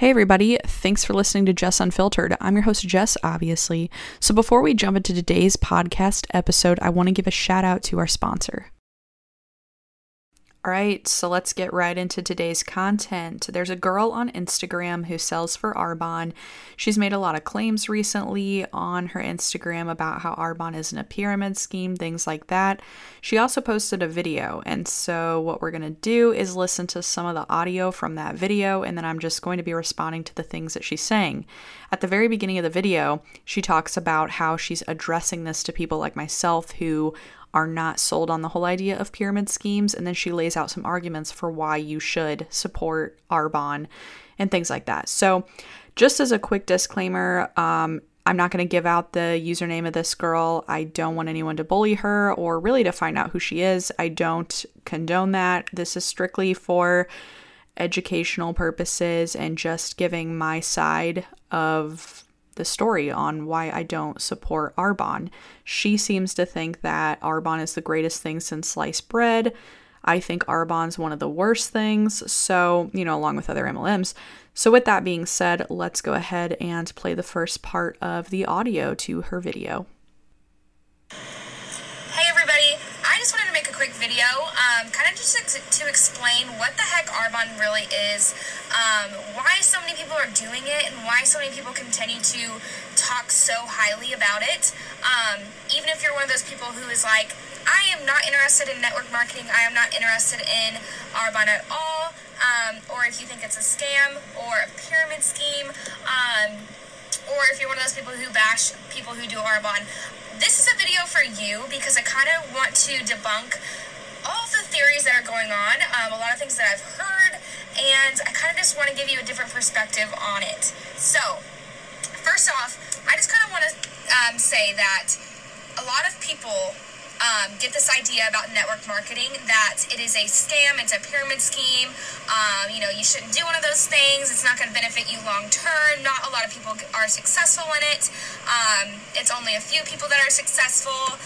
Hey, everybody. Thanks for listening to Jess Unfiltered. I'm your host, Jess, obviously. So, before we jump into today's podcast episode, I want to give a shout out to our sponsor. All right, so let's get right into today's content. There's a girl on Instagram who sells for Arbonne. She's made a lot of claims recently on her Instagram about how Arbonne isn't a pyramid scheme, things like that. She also posted a video, and so what we're going to do is listen to some of the audio from that video, and then I'm just going to be responding to the things that she's saying. At the very beginning of the video, she talks about how she's addressing this to people like myself who are not sold on the whole idea of pyramid schemes. And then she lays out some arguments for why you should support Arbonne and things like that. So, just as a quick disclaimer, um, I'm not going to give out the username of this girl. I don't want anyone to bully her or really to find out who she is. I don't condone that. This is strictly for educational purposes and just giving my side of the story on why I don't support Arbonne. She seems to think that Arbonne is the greatest thing since sliced bread. I think Arbonne's one of the worst things, so, you know, along with other MLMs. So, with that being said, let's go ahead and play the first part of the audio to her video. Hey, everybody. I just wanted to make a quick video, um, kind of just to explain what the heck Arbonne really is um, why so many people are doing it and why so many people continue to talk so highly about it. Um, even if you're one of those people who is like, I am not interested in network marketing, I am not interested in Arbonne at all, um, or if you think it's a scam or a pyramid scheme, um, or if you're one of those people who bash people who do Arbonne, this is a video for you because I kind of want to debunk all the theories that are going on, um, a lot of things that I've heard, and I kind of just want to give you a different perspective on it. So, first off, I just kind of want to um, say that a lot of people um, get this idea about network marketing that it is a scam, it's a pyramid scheme. Um, you know, you shouldn't do one of those things. It's not going to benefit you long term. Not a lot of people are successful in it. Um, it's only a few people that are successful.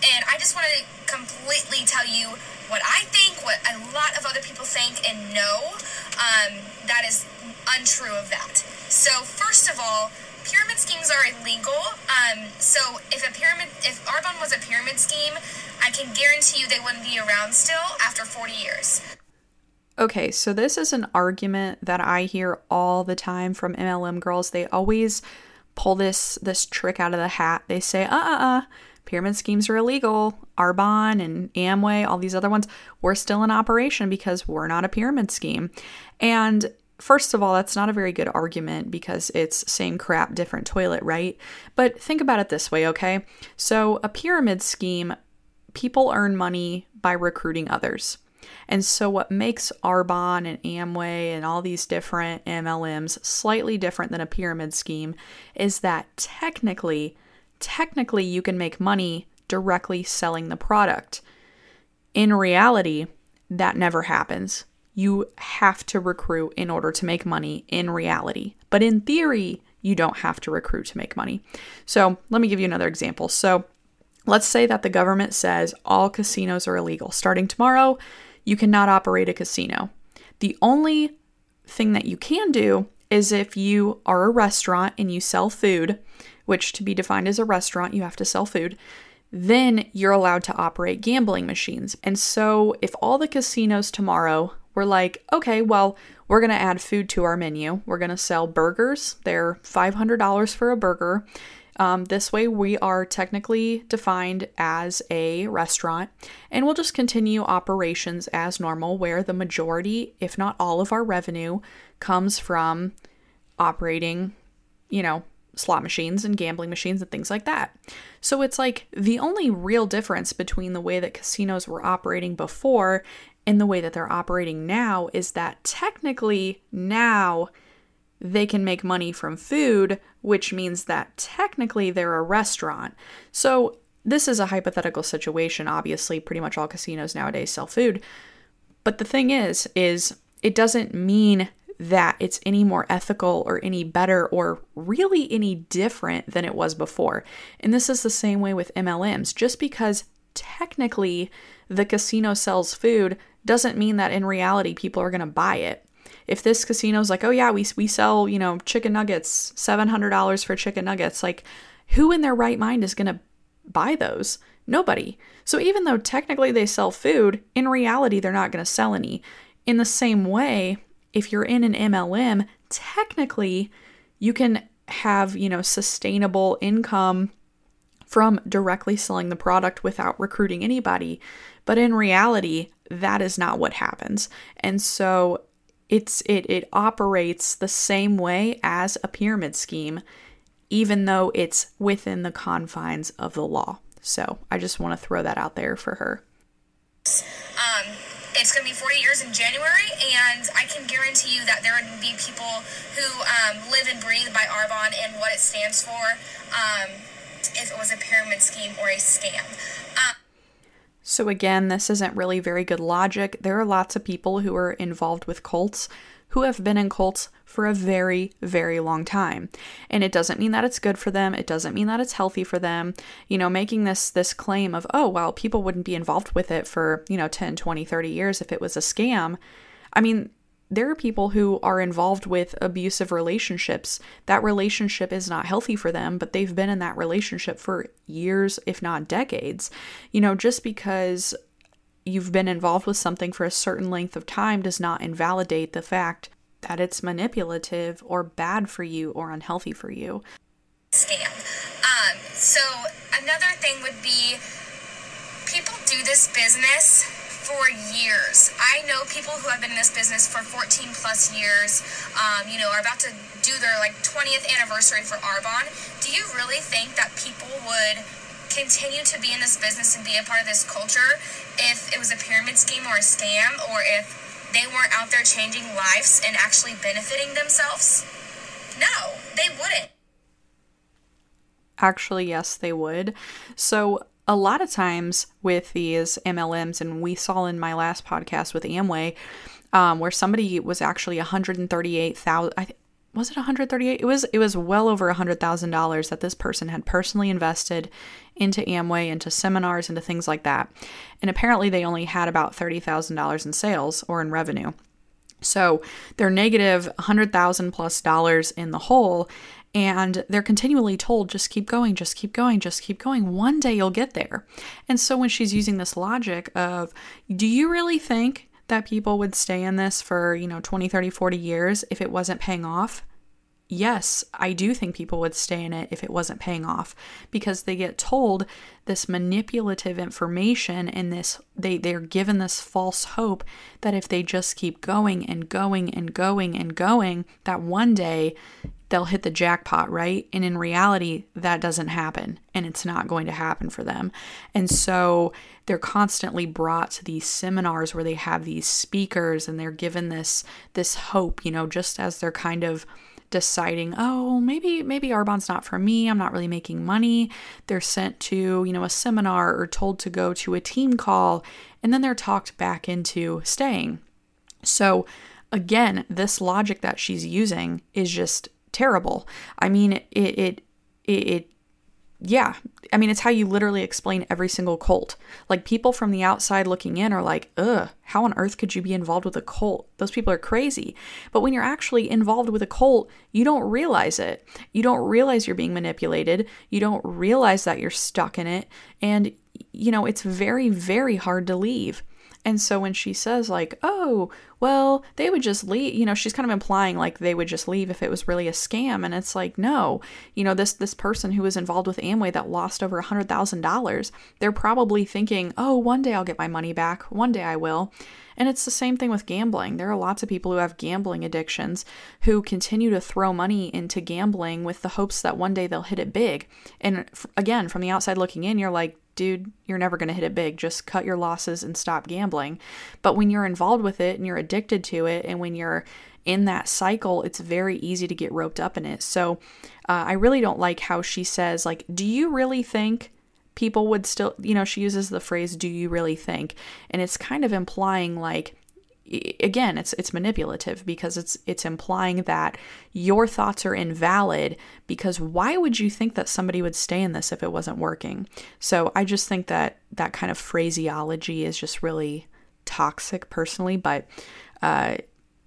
And I just want to completely tell you what I think, what a lot of other people think and know. Um, that is untrue of that. So, first of all, pyramid schemes are illegal. Um, so, if a pyramid, if Arbonne was a pyramid scheme, I can guarantee you they wouldn't be around still after 40 years. Okay, so this is an argument that I hear all the time from MLM girls. They always pull this this trick out of the hat. They say, "Uh, uh, uh, pyramid schemes are illegal. Arbonne and Amway, all these other ones, we're still in operation because we're not a pyramid scheme. And first of all, that's not a very good argument because it's same crap, different toilet, right? But think about it this way, okay? So, a pyramid scheme, people earn money by recruiting others. And so, what makes Arbonne and Amway and all these different MLMs slightly different than a pyramid scheme is that technically technically you can make money directly selling the product. In reality, that never happens. You have to recruit in order to make money in reality. But in theory, you don't have to recruit to make money. So, let me give you another example. So, let's say that the government says all casinos are illegal. Starting tomorrow, you cannot operate a casino. The only thing that you can do is if you are a restaurant and you sell food, which to be defined as a restaurant, you have to sell food, then you're allowed to operate gambling machines. And so if all the casinos tomorrow were like, okay, well, we're going to add food to our menu, we're going to sell burgers, they're $500 for a burger. Um, this way, we are technically defined as a restaurant, and we'll just continue operations as normal, where the majority, if not all of our revenue, comes from operating, you know, slot machines and gambling machines and things like that. So it's like the only real difference between the way that casinos were operating before and the way that they're operating now is that technically now they can make money from food, which means that technically they're a restaurant. So this is a hypothetical situation. Obviously, pretty much all casinos nowadays sell food. But the thing is, is it doesn't mean that it's any more ethical or any better or really any different than it was before. And this is the same way with MLMs. Just because technically the casino sells food doesn't mean that in reality people are going to buy it. if this casino's like, oh yeah, we we sell you know chicken nuggets, seven hundred dollars for chicken nuggets, like who in their right mind is gonna buy those? Nobody. So even though technically they sell food, in reality they're not gonna sell any. In the same way, if you're in an MLM, technically you can have, you know, sustainable income from directly selling the product without recruiting anybody. But in reality, that is not what happens. And so it's it it operates the same way as a pyramid scheme even though it's within the confines of the law. So, I just want to throw that out there for her. Um it's going to be 40 years in January, and I can guarantee you that there would be people who um, live and breathe by Arbonne and what it stands for um, if it was a pyramid scheme or a scam. Um, so, again, this isn't really very good logic. There are lots of people who are involved with cults who have been in cults for a very, very long time. And it doesn't mean that it's good for them. It doesn't mean that it's healthy for them. You know, making this this claim of, "Oh, well, people wouldn't be involved with it for, you know, 10, 20, 30 years if it was a scam." I mean, there are people who are involved with abusive relationships. That relationship is not healthy for them, but they've been in that relationship for years, if not decades. You know, just because you've been involved with something for a certain length of time does not invalidate the fact that it's manipulative or bad for you or unhealthy for you. Scam. Um, so another thing would be people do this business for years. I know people who have been in this business for 14 plus years, um, you know, are about to do their like 20th anniversary for Arbonne. Do you really think that people would continue to be in this business and be a part of this culture if it was a pyramid scheme or a scam or if they weren't out there changing lives and actually benefiting themselves? No, they wouldn't. Actually, yes, they would. So, a lot of times with these MLMs, and we saw in my last podcast with Amway, um, where somebody was actually 138,000. Was it 138 it was it was well over $100,000 that this person had personally invested into Amway into seminars into things like that. And apparently they only had about $30,000 in sales or in revenue. So they're negative negative 100,000 plus dollars in the hole and they're continually told just keep going just keep going just keep going. One day you'll get there. And so when she's using this logic of do you really think that people would stay in this for you know 20 30 40 years if it wasn't paying off? Yes, I do think people would stay in it if it wasn't paying off because they get told this manipulative information and this they they're given this false hope that if they just keep going and going and going and going that one day they'll hit the jackpot, right? And in reality, that doesn't happen and it's not going to happen for them. And so they're constantly brought to these seminars where they have these speakers and they're given this this hope, you know, just as they're kind of deciding, oh, maybe maybe Arbonne's not for me. I'm not really making money. They're sent to, you know, a seminar or told to go to a team call and then they're talked back into staying. So again, this logic that she's using is just terrible. I mean, it it it, it yeah, I mean, it's how you literally explain every single cult. Like, people from the outside looking in are like, ugh, how on earth could you be involved with a cult? Those people are crazy. But when you're actually involved with a cult, you don't realize it. You don't realize you're being manipulated. You don't realize that you're stuck in it. And, you know, it's very, very hard to leave. And so when she says, like, oh, well, they would just leave, you know, she's kind of implying like they would just leave if it was really a scam. And it's like, no, you know, this this person who was involved with Amway that lost over a hundred thousand dollars, they're probably thinking, oh, one day I'll get my money back, one day I will. And it's the same thing with gambling. There are lots of people who have gambling addictions who continue to throw money into gambling with the hopes that one day they'll hit it big. And again, from the outside looking in, you're like, dude, you're never going to hit it big. Just cut your losses and stop gambling. But when you're involved with it and you're addicted to it, and when you're in that cycle, it's very easy to get roped up in it. So uh, I really don't like how she says, like, do you really think people would still, you know, she uses the phrase, do you really think? And it's kind of implying, like, again it's it's manipulative because it's it's implying that your thoughts are invalid because why would you think that somebody would stay in this if it wasn't working so i just think that that kind of phraseology is just really toxic personally but uh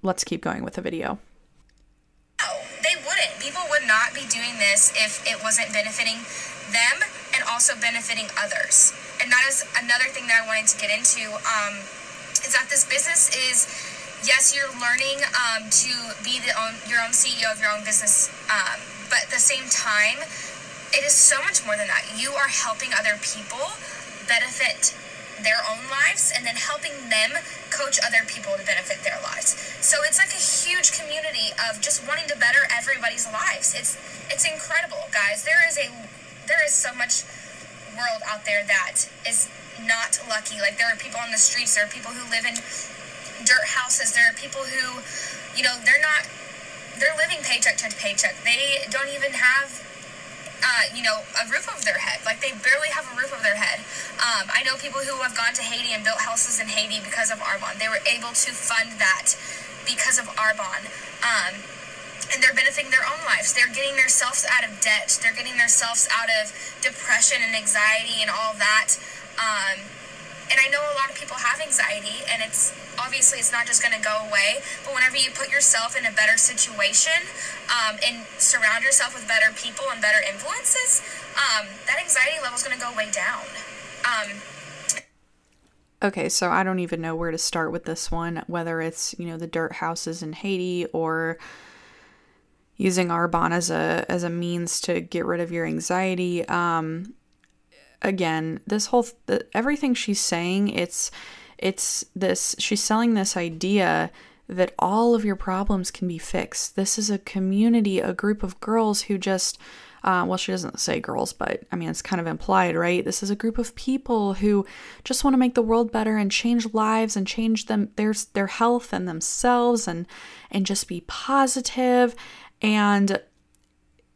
let's keep going with the video. They wouldn't. People would not be doing this if it wasn't benefiting them and also benefiting others. And that is another thing that I wanted to get into. Um, is that this business is yes, you're learning um, to be the own, your own CEO of your own business, um, but at the same time, it is so much more than that. You are helping other people benefit their own lives and then helping them coach other people to benefit their lives. So it's like a huge community of just wanting to better everybody's lives. It's it's incredible, guys. There is a there is so much world out there that is not lucky. Like there are people on the streets, there are people who live in dirt houses. There are people who, you know, they're not, they're living paycheck to paycheck. They don't even have, uh, you know, a roof over their head. Like they barely have a roof over their head. Um, I know people who have gone to Haiti and built houses in Haiti because of Arbonne. They were able to fund that because of Arbonne. Um, and they're benefiting their own lives. They're getting themselves out of debt. They're getting themselves out of depression and anxiety and all that. Um, and I know a lot of people have anxiety, and it's obviously it's not just going to go away. But whenever you put yourself in a better situation um, and surround yourself with better people and better influences, um, that anxiety level is going to go way down. Um, okay, so I don't even know where to start with this one, whether it's you know the dirt houses in Haiti or using Arbonne as a as a means to get rid of your anxiety. Um, again, this whole th- everything she's saying, it's it's this she's selling this idea that all of your problems can be fixed. This is a community, a group of girls who just uh, well, she doesn't say girls, but I mean, it's kind of implied, right? This is a group of people who just want to make the world better and change lives and change them their their health and themselves and and just be positive. And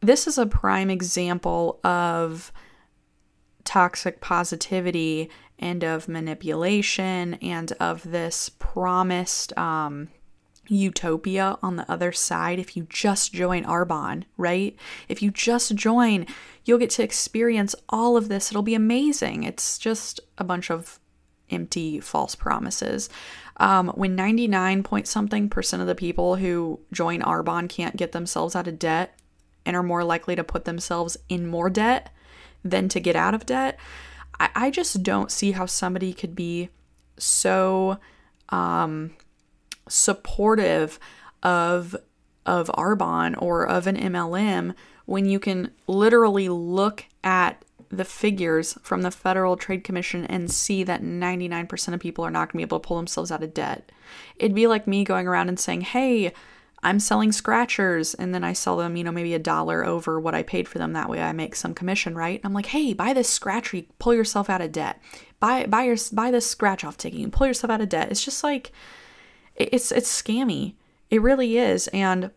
this is a prime example of toxic positivity and of manipulation and of this promised um, utopia on the other side if you just join Arbonne, right? If you just join, you'll get to experience all of this. It'll be amazing. It's just a bunch of empty false promises. Um, when 99 point something percent of the people who join Arbonne can't get themselves out of debt and are more likely to put themselves in more debt, than to get out of debt. I, I just don't see how somebody could be so um, supportive of of Arbonne or of an MLM when you can literally look at the figures from the Federal Trade Commission and see that 99% of people are not going to be able to pull themselves out of debt. It'd be like me going around and saying, "Hey, I'm selling scratchers and then I sell them, you know, maybe a dollar over what I paid for them. That way I make some commission, right? I'm like, hey, buy this scratcher, pull yourself out of debt. Buy buy your buy this scratch off ticket, and pull yourself out of debt. It's just like it's it's scammy. It really is. And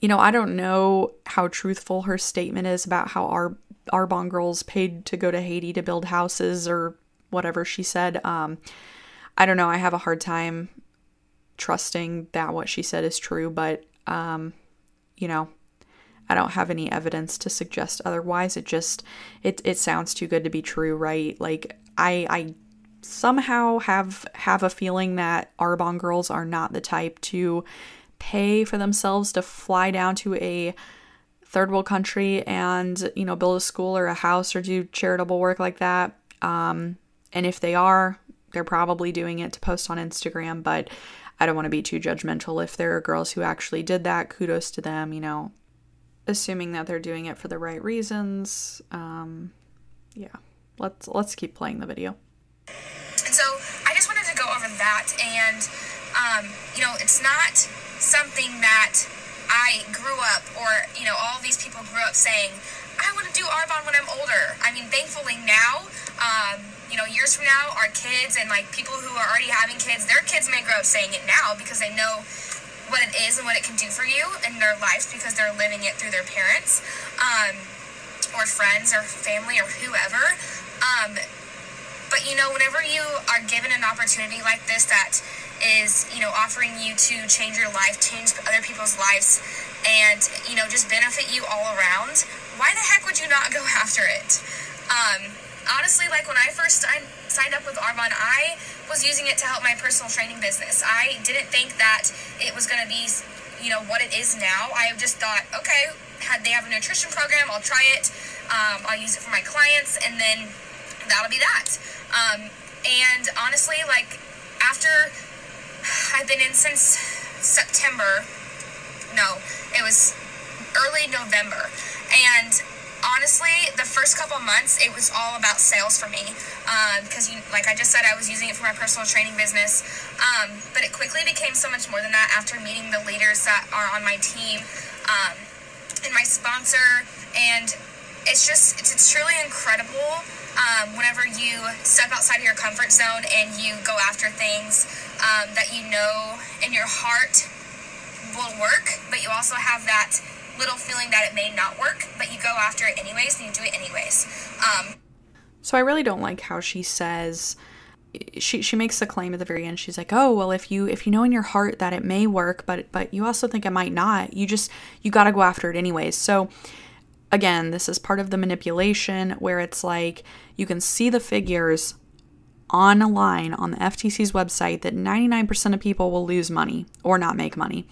you know, I don't know how truthful her statement is about how our Arbonne girls paid to go to Haiti to build houses or whatever she said. Um, I don't know. I have a hard time trusting that what she said is true, but um, you know, I don't have any evidence to suggest otherwise. It just it it sounds too good to be true, right? Like I I somehow have have a feeling that Arbonne girls are not the type to pay for themselves to fly down to a third world country and you know build a school or a house or do charitable work like that. Um, and if they are, they're probably doing it to post on Instagram, but I don't want to be too judgmental. If there are girls who actually did that, kudos to them, you know, assuming that they're doing it for the right reasons. Um, yeah, let's let's keep playing the video. And so I just wanted to go over that, and um, you know, it's not something that I grew up, or you know, all these people grew up saying, "I want to do Arbonne when I'm older." I mean, thankfully now. Um, you know, years from now, our kids and like people who are already having kids, their kids may grow up saying it now because they know what it is and what it can do for you in their lives because they're living it through their parents, um, or friends or family or whoever. Um, but you know, whenever you are given an opportunity like this that is, you know, offering you to change your life, change other people's lives, and you know, just benefit you all around, why the heck would you not go after it? Um, honestly, like when I first signed, up with Arbonne, I was using it to help my personal training business. I didn't think that it was going to be, you know, what it is now. I just thought, okay, had they have a nutrition program, I'll try it. Um, I'll use it for my clients, and then that'll be that. Um, and honestly, like after I've been in since September, no, it was early November, and honestly, the first couple months, it was all about sales for me. Because, um, like I just said, I was using it for my personal training business. Um, but it quickly became so much more than that after meeting the leaders that are on my team um, and my sponsor. And it's just, it's, it's truly incredible um, whenever you step outside of your comfort zone and you go after things um, that you know in your heart will work, but you also have that little feeling that it may not work, but you go after it anyways and you do it anyways. Um, so I really don't like how she says she she makes the claim at the very end. She's like, "Oh, well if you if you know in your heart that it may work, but but you also think it might not, you just you got to go after it anyways." So again, this is part of the manipulation where it's like you can see the figures on a line on the FTC's website that 99% of people will lose money or not make money.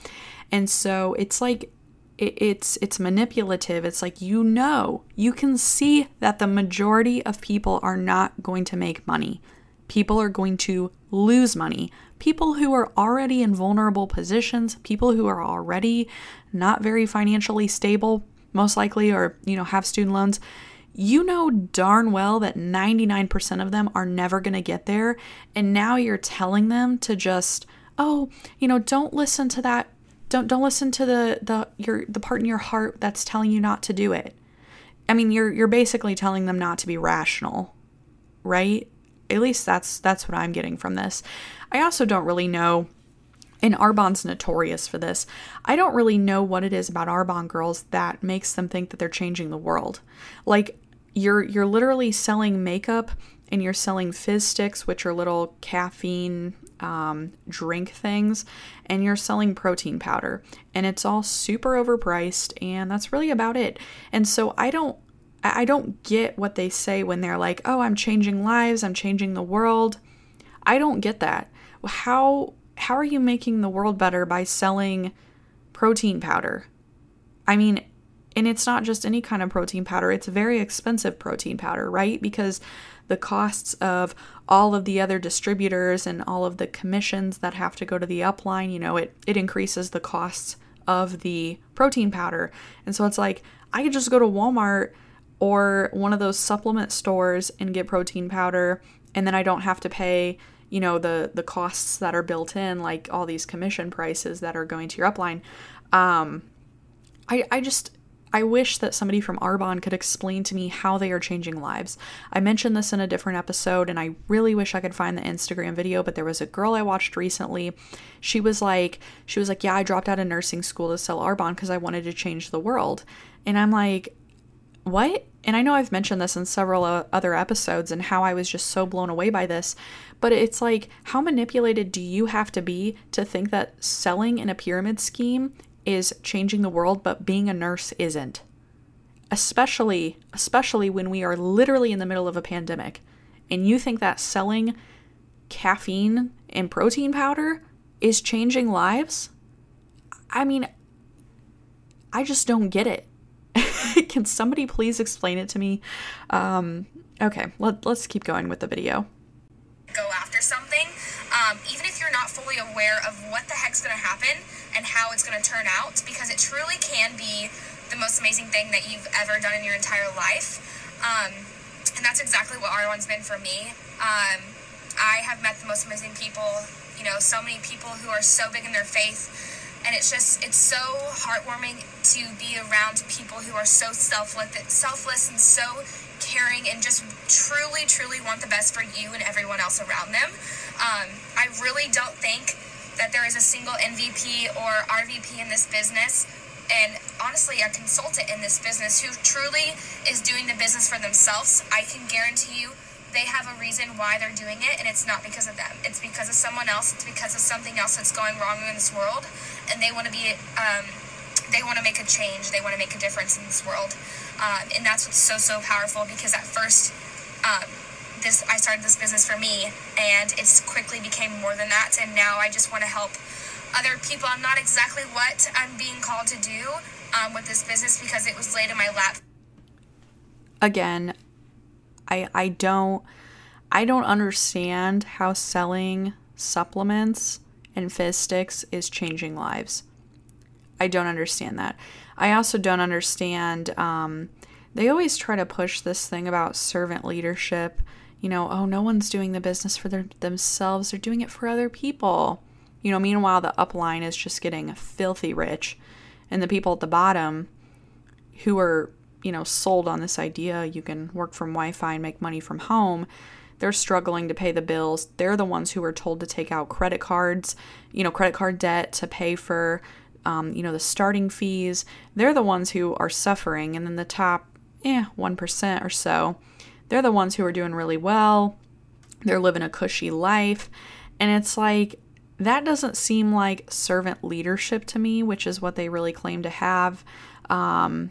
And so it's like it, it's it's manipulative. It's like you know, you can see that the majority of people are not going to make money. People are going to lose money. People who are already in vulnerable positions, people who are already not very financially stable, most likely or you know have student loans, you know darn well that 99% of them are never going to get there and now you're telling them to just oh, you know, don't listen to that don't don't listen to the the your the part in your heart that's telling you not to do it. I mean, you're you're basically telling them not to be rational, right? At least that's that's what I'm getting from this. I also don't really know and Arbonne's notorious for this. I don't really know what it is about Arbonne girls that makes them think that they're changing the world. Like you're you're literally selling makeup and you're selling fizz sticks, which are little caffeine um, drink things, and you're selling protein powder, and it's all super overpriced, and that's really about it. And so I don't. I don't get what they say when they're like, "Oh, I'm changing lives, I'm changing the world." I don't get that. How how are you making the world better by selling protein powder? I mean, and it's not just any kind of protein powder, it's very expensive protein powder, right? Because the costs of all of the other distributors and all of the commissions that have to go to the upline, you know, it, it increases the costs of the protein powder. And so it's like, I could just go to Walmart or one of those supplement stores and get protein powder, and then I don't have to pay you know the the costs that are built in like all these commission prices that are going to your upline um i i just I wish that somebody from Arbonne could explain to me how they are changing lives. I mentioned this in a different episode, and I really wish I could find the Instagram video, but there was a girl I watched recently. She was like, she was like, yeah, I dropped out of nursing school to sell Arbonne because I wanted to change the world. And I'm like, what? And I know I've mentioned this in several uh, other episodes and how I was just so blown away by this, but it's like, how manipulated do you have to be to think that selling in a pyramid scheme is changing the world, but being a nurse isn't. Especially, especially when we are literally in the middle of a pandemic and you think that selling caffeine and protein powder is changing lives? I mean, I just don't get it. Can somebody please explain it to me? Um, okay, let, let's keep going with the video. Go after something, um, even if you're not fully aware of what the heck's going to happen and how it's going to turn out because it truly can be the most amazing thing that you've ever done in your entire life. Um, and that's exactly what Arbonne's been for me. Um, I have met the most amazing people, you know, so many people who are so big in their faith. And it's just, it's so heartwarming to be around people who are so selfless, selfless and so caring and just truly, truly want the best for you and everyone else around them. Um, I really don't think that there is a single NVP or RVP in this business and honestly a consultant in this business who truly is doing the business for themselves. I can guarantee you they have a reason why they're doing it and it's not because of them. It's because of someone else. It's because of something else that's going wrong in this world and they want to be um, they want to make a change. They want to make a difference in this world. Um, and that's what's so, so powerful because at first, um, this I started this business for me and it's quickly became more than that and now I just want to help other people. I'm not exactly what I'm being called to do um, with this business because it was laid in my lap. Again, I I don't I don't understand how selling supplements and fizz sticks is changing lives. I don't understand that. I also don't understand. Um, they always try to push this thing about servant leadership. You know, oh, no one's doing the business for their, themselves, they're doing it for other people. You know, meanwhile, the upline is just getting filthy rich. And the people at the bottom who are, you know, sold on this idea you can work from Wi Fi and make money from home, they're struggling to pay the bills. They're the ones who are told to take out credit cards, you know, credit card debt to pay for um, you know, the starting fees, they're the ones who are suffering. And then the top, eh, 1% or so, they're the ones who are doing really well. They're living a cushy life. And it's like, that doesn't seem like servant leadership to me, which is what they really claim to have. Um,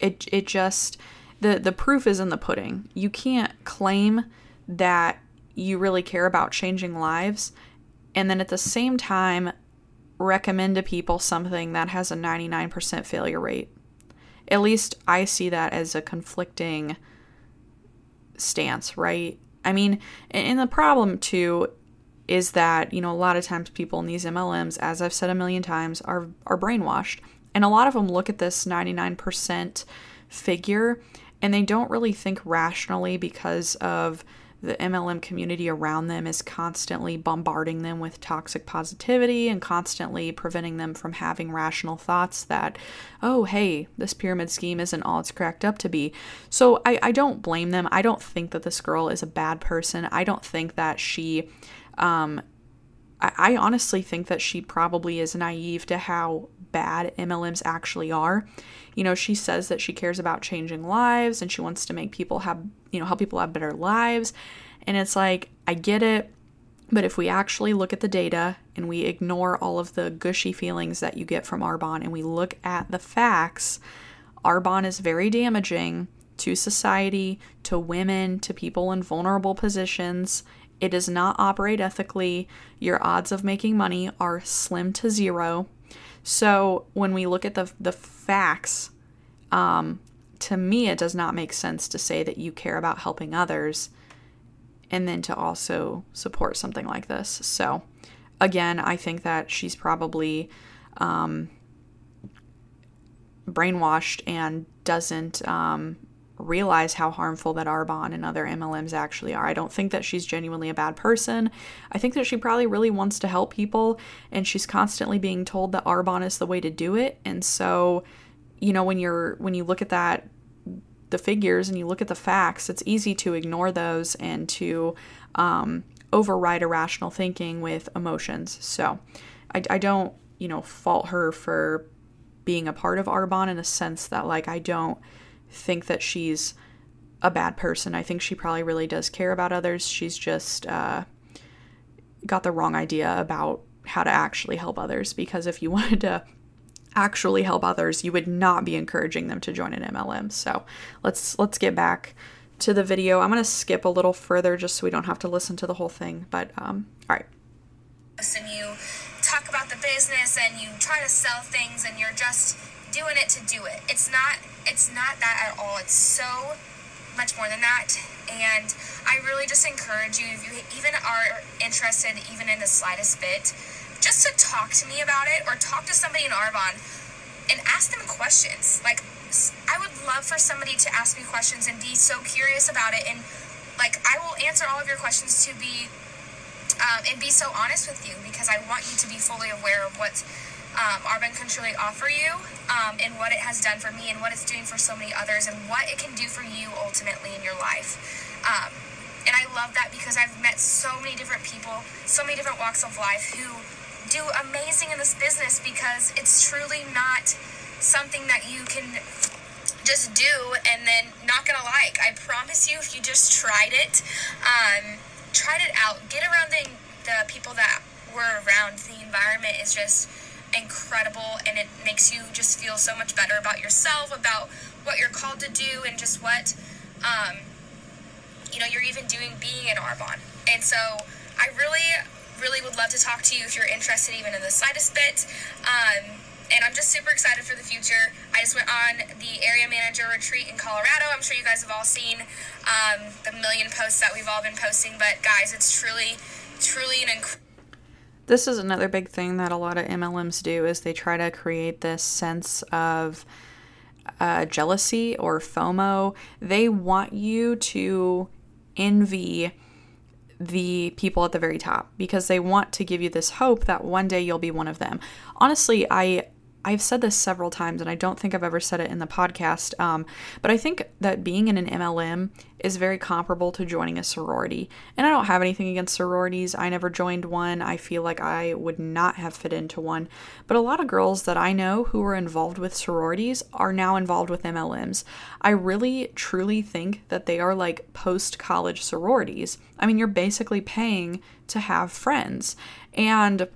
it, it just, the, the proof is in the pudding. You can't claim that you really care about changing lives and then at the same time recommend to people something that has a 99% failure rate. At least I see that as a conflicting stance, right? I mean, and the problem too is that, you know, a lot of times people in these MLMs, as I've said a million times, are are brainwashed. And a lot of them look at this 99% figure and they don't really think rationally because of the MLM community around them is constantly bombarding them with toxic positivity and constantly preventing them from having rational thoughts that, oh, hey, this pyramid scheme isn't all it's cracked up to be. So I, I don't blame them. I don't think that this girl is a bad person. I don't think that she, um, I, I honestly think that she probably is naive to how bad MLMs actually are. You know, she says that she cares about changing lives and she wants to make people have, you know, help people have better lives. And it's like, I get it. But if we actually look at the data and we ignore all of the gushy feelings that you get from Arbonne and we look at the facts, Arbonne is very damaging to society, to women, to people in vulnerable positions. It does not operate ethically. Your odds of making money are slim to zero. So when we look at the the facts, um, to me, it does not make sense to say that you care about helping others and then to also support something like this. So again, I think that she's probably um, brainwashed and doesn't um, realize how harmful that Arbonne and other MLMs actually are. I don't think that she's genuinely a bad person. I think that she probably really wants to help people and she's constantly being told that Arbonne is the way to do it. And so, you know, when you're when you look at that the figures and you look at the facts, it's easy to ignore those and to um, override irrational thinking with emotions. So I, I don't, you know, fault her for being a part of Arbonne in a sense that, like, I don't think that she's a bad person. I think she probably really does care about others. She's just uh, got the wrong idea about how to actually help others because if you wanted to actually help others, you would not be encouraging them to join an MLM. So let's let's get back to the video. I'm gonna skip a little further just so we don't have to listen to the whole thing. But um, all right. And you talk about the business and you try to sell things and you're just doing it to do it. It's not it's not that at all. It's so much more than that. And I really just encourage you if you even are interested even in the slightest bit just to talk to me about it or talk to somebody in Arbonne and ask them questions. Like, I would love for somebody to ask me questions and be so curious about it. And, like, I will answer all of your questions to be, um, and be so honest with you because I want you to be fully aware of what um, can truly offer you um, and what it has done for me and what it's doing for so many others and what it can do for you ultimately in your life. Um, and I love that because I've met so many different people, so many different walks of life who do amazing in this business because it's truly not something that you can just do and then not gonna like. I promise you, if you just tried it, um, tried it out, get around the, the people that were around, the environment is just incredible and it makes you just feel so much better about yourself, about what you're called to do, and just what um, you know, you're even doing being in Arbonne. And so I really, really would love to talk to you if you're interested even in the slightest bit. Um, and I'm just super excited for the future. I just went on the area manager retreat in Colorado. I'm sure you guys have all seen um, the million posts that we've all been posting, but guys, it's truly, truly an incredible. This is another big thing that a lot of MLMs do is they try to create this sense of uh, jealousy or FOMO. They want you to envy the people at the very top because they want to give you this hope that one day you'll be one of them. Honestly, I I've said this several times, and I don't think I've ever said it in the podcast. Um, but I think that being in an MLM is very comparable to joining a sorority. And I don't have anything against sororities. I never joined one. I feel like I would not have fit into one. But a lot of girls that I know who were involved with sororities are now involved with MLMs. I really, truly think that they are like post college sororities. I mean, you're basically paying to have friends. And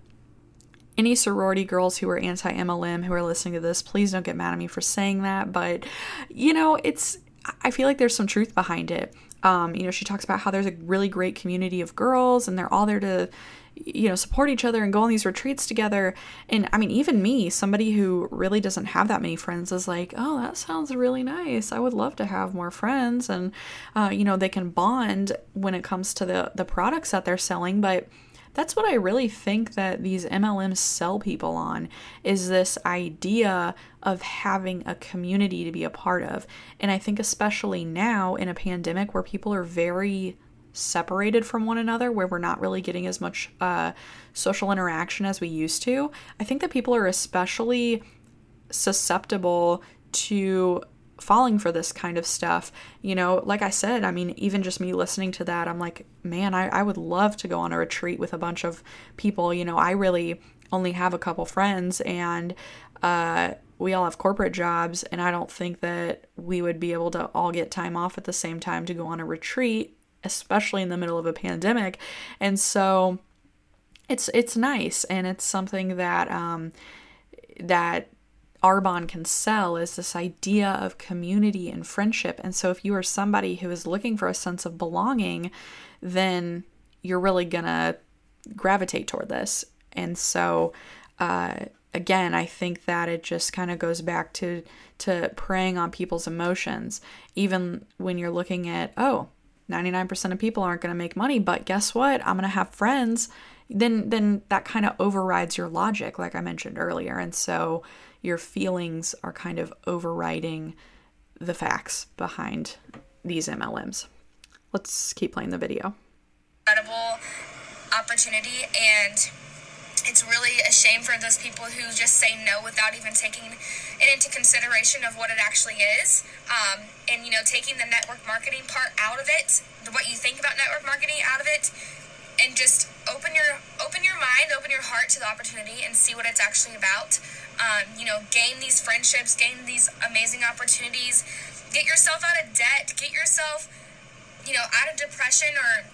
any sorority girls who are anti MLM who are listening to this, please don't get mad at me for saying that. But, you know, it's, I feel like there's some truth behind it. Um, you know, she talks about how there's a really great community of girls and they're all there to, you know, support each other and go on these retreats together. And I mean, even me, somebody who really doesn't have that many friends, is like, oh, that sounds really nice. I would love to have more friends. And, uh, you know, they can bond when it comes to the, the products that they're selling. But, that's what I really think that these MLMs sell people on is this idea of having a community to be a part of. And I think especially now in a pandemic where people are very separated from one another where we're not really getting as much uh, social interaction as we used to i think that people are especially susceptible to falling for this kind of stuff. You know, like I said, I mean, even just me listening to that, I'm like, man, I, I would love to go on a retreat with a bunch of people. You know, I really only have a couple friends and uh, we all have corporate jobs, and I don't think that we would be able to all get time off at the same time to go on a retreat, especially in the middle of a pandemic. And so it's it's nice and it's something that um that Arbonne can sell is this idea of community and friendship. And so, if you are somebody who is looking for a sense of belonging, then you're really to gravitate toward this. And so, uh, again, I think that it just kind of goes back to to preying on people's emotions, even when you're looking at oh, 99% of people aren't going to make money, but guess what? I'm going to have friends. Then then that kind of overrides your logic, like I mentioned earlier. And so your feelings are kind of overriding the facts behind these MLMs. Let's keep playing the video. Incredible opportunity, and it's really a shame for those people who just say no without even taking it into consideration of what it actually is. Um, and you know, taking the network marketing part out of it, what you think about network marketing out of it, and just open your open your mind, open your heart to the opportunity, and see what it's actually about um, you know, gain these friendships, gain these amazing opportunities, get yourself out of debt, get yourself, you know, out of depression, or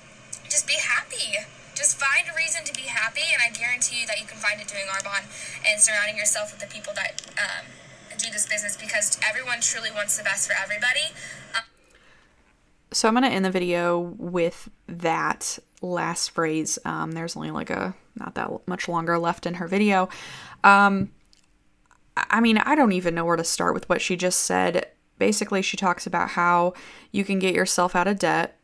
just be happy. Just find a reason to be happy, and I guarantee you that you can find it doing Arbonne and surrounding yourself with the people that um, do this business because everyone truly wants the best for everybody. Um, so I'm going to end the video with that last phrase. Um, there's only like a not that much longer left in her video. Um, I mean, I don't even know where to start with what she just said. Basically, she talks about how you can get yourself out of debt.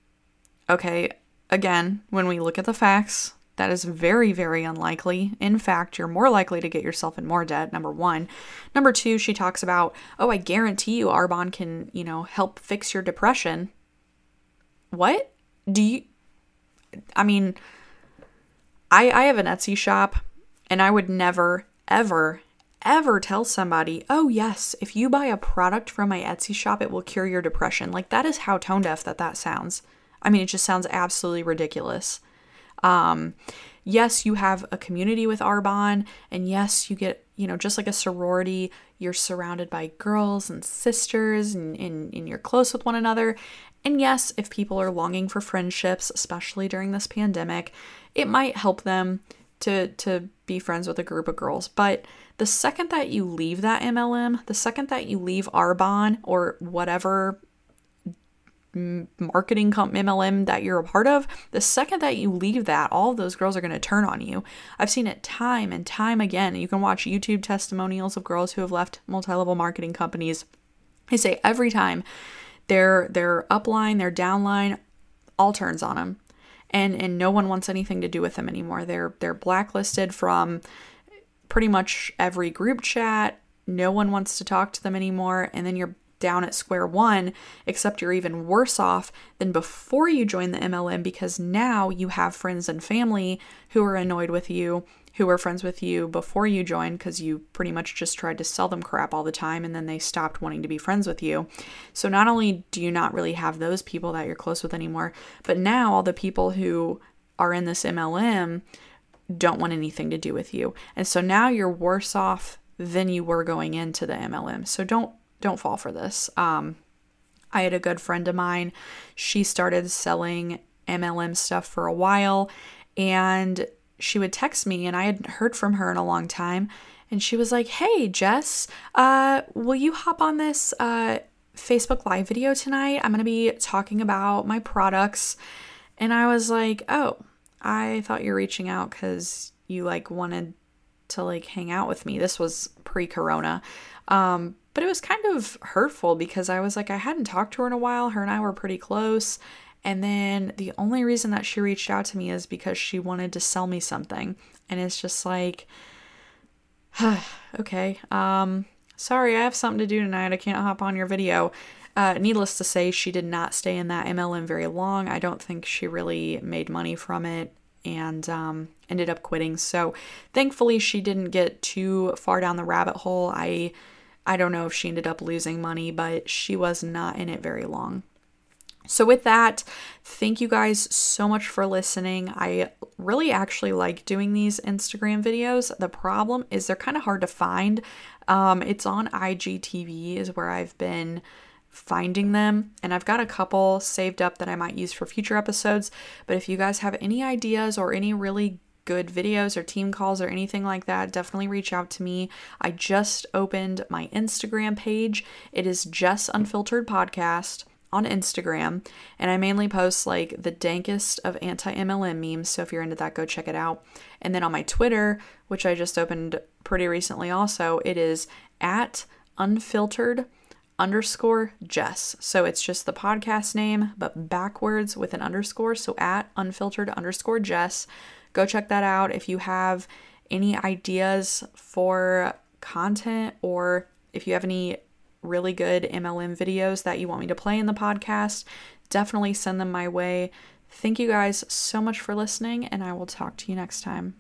Okay, again, when we look at the facts, that is very, very unlikely. In fact, you're more likely to get yourself in more debt, number one. Number two, she talks about, oh, I guarantee you Arbonne can, you know, help fix your depression. What? Do you. I mean, I, I have an Etsy shop, and I would never, ever, ever tell somebody, oh, yes, if you buy a product from my Etsy shop, it will cure your depression. Like, that is how tone deaf that that sounds. I mean, it just sounds absolutely ridiculous. Um, yes, you have a community with Arbonne, and yes, you get, you know, just like a sorority, you're surrounded by girls and sisters, and, and, and you're close with one another. And yes, if people are longing for friendships, especially during this pandemic, it might help them to to be friends with a group of girls. But the second that you leave that MLM, the second that you leave Arbonne or whatever marketing MLM that you're a part of, the second that you leave that, all of those girls are going to turn on you. I've seen it time and time again. You can watch YouTube testimonials of girls who have left multi-level marketing companies. They say every time their their upline, their downline all turns on them. And and no one wants anything to do with them anymore. They're they're blacklisted from pretty much every group chat. No one wants to talk to them anymore and then you're down at square one, except you're even worse off than before you joined the MLM because now you have friends and family who are annoyed with you, who were friends with you before you joined because you pretty much just tried to sell them crap all the time and then they stopped wanting to be friends with you. So not only do you not really have those people that you're close with anymore, but now all the people who are in this MLM don't want anything to do with you. And so now you're worse off than you were going into the MLM. So don't don't fall for this. Um, I had a good friend of mine. She started selling MLM stuff for a while and she would text me and I hadn't heard from her in a long time and she was like, "Hey, Jess, uh, will you hop on this uh, Facebook live video tonight? I'm going to be talking about my products." And I was like, "Oh, I thought you're reaching out cuz you like wanted to like hang out with me. This was pre-corona." Um, but it was kind of hurtful because I was like, I hadn't talked to her in a while. Her and I were pretty close. And then the only reason that she reached out to me is because she wanted to sell me something. And it's just like, okay, um, sorry, I have something to do tonight. I can't hop on your video. Uh, needless to say, she did not stay in that MLM very long. I don't think she really made money from it and um, ended up quitting. So thankfully, she didn't get too far down the rabbit hole. I I don't know if she ended up losing money, but she was not in it very long. So, with that, thank you guys so much for listening. I really actually like doing these Instagram videos. The problem is they're kind of hard to find. Um, it's on IGTV, is where I've been finding them, and I've got a couple saved up that I might use for future episodes. But if you guys have any ideas or any really good videos or team calls or anything like that, definitely reach out to me. I just opened my Instagram page. It is just unfiltered podcast on Instagram, and I mainly post like the dankest of anti MLM memes. So if you're into that, go check it out. And then on my Twitter, which I just opened pretty recently, also, it is at unfiltered underscore Jess. So it's just the podcast name, but backwards with an underscore. So at unfiltered underscore Jess. Go check that out. If you have any ideas for content or if you have any really good MLM videos that you want me to play in the podcast, definitely send them my way. Thank you guys so much for listening, and I will talk to you next time.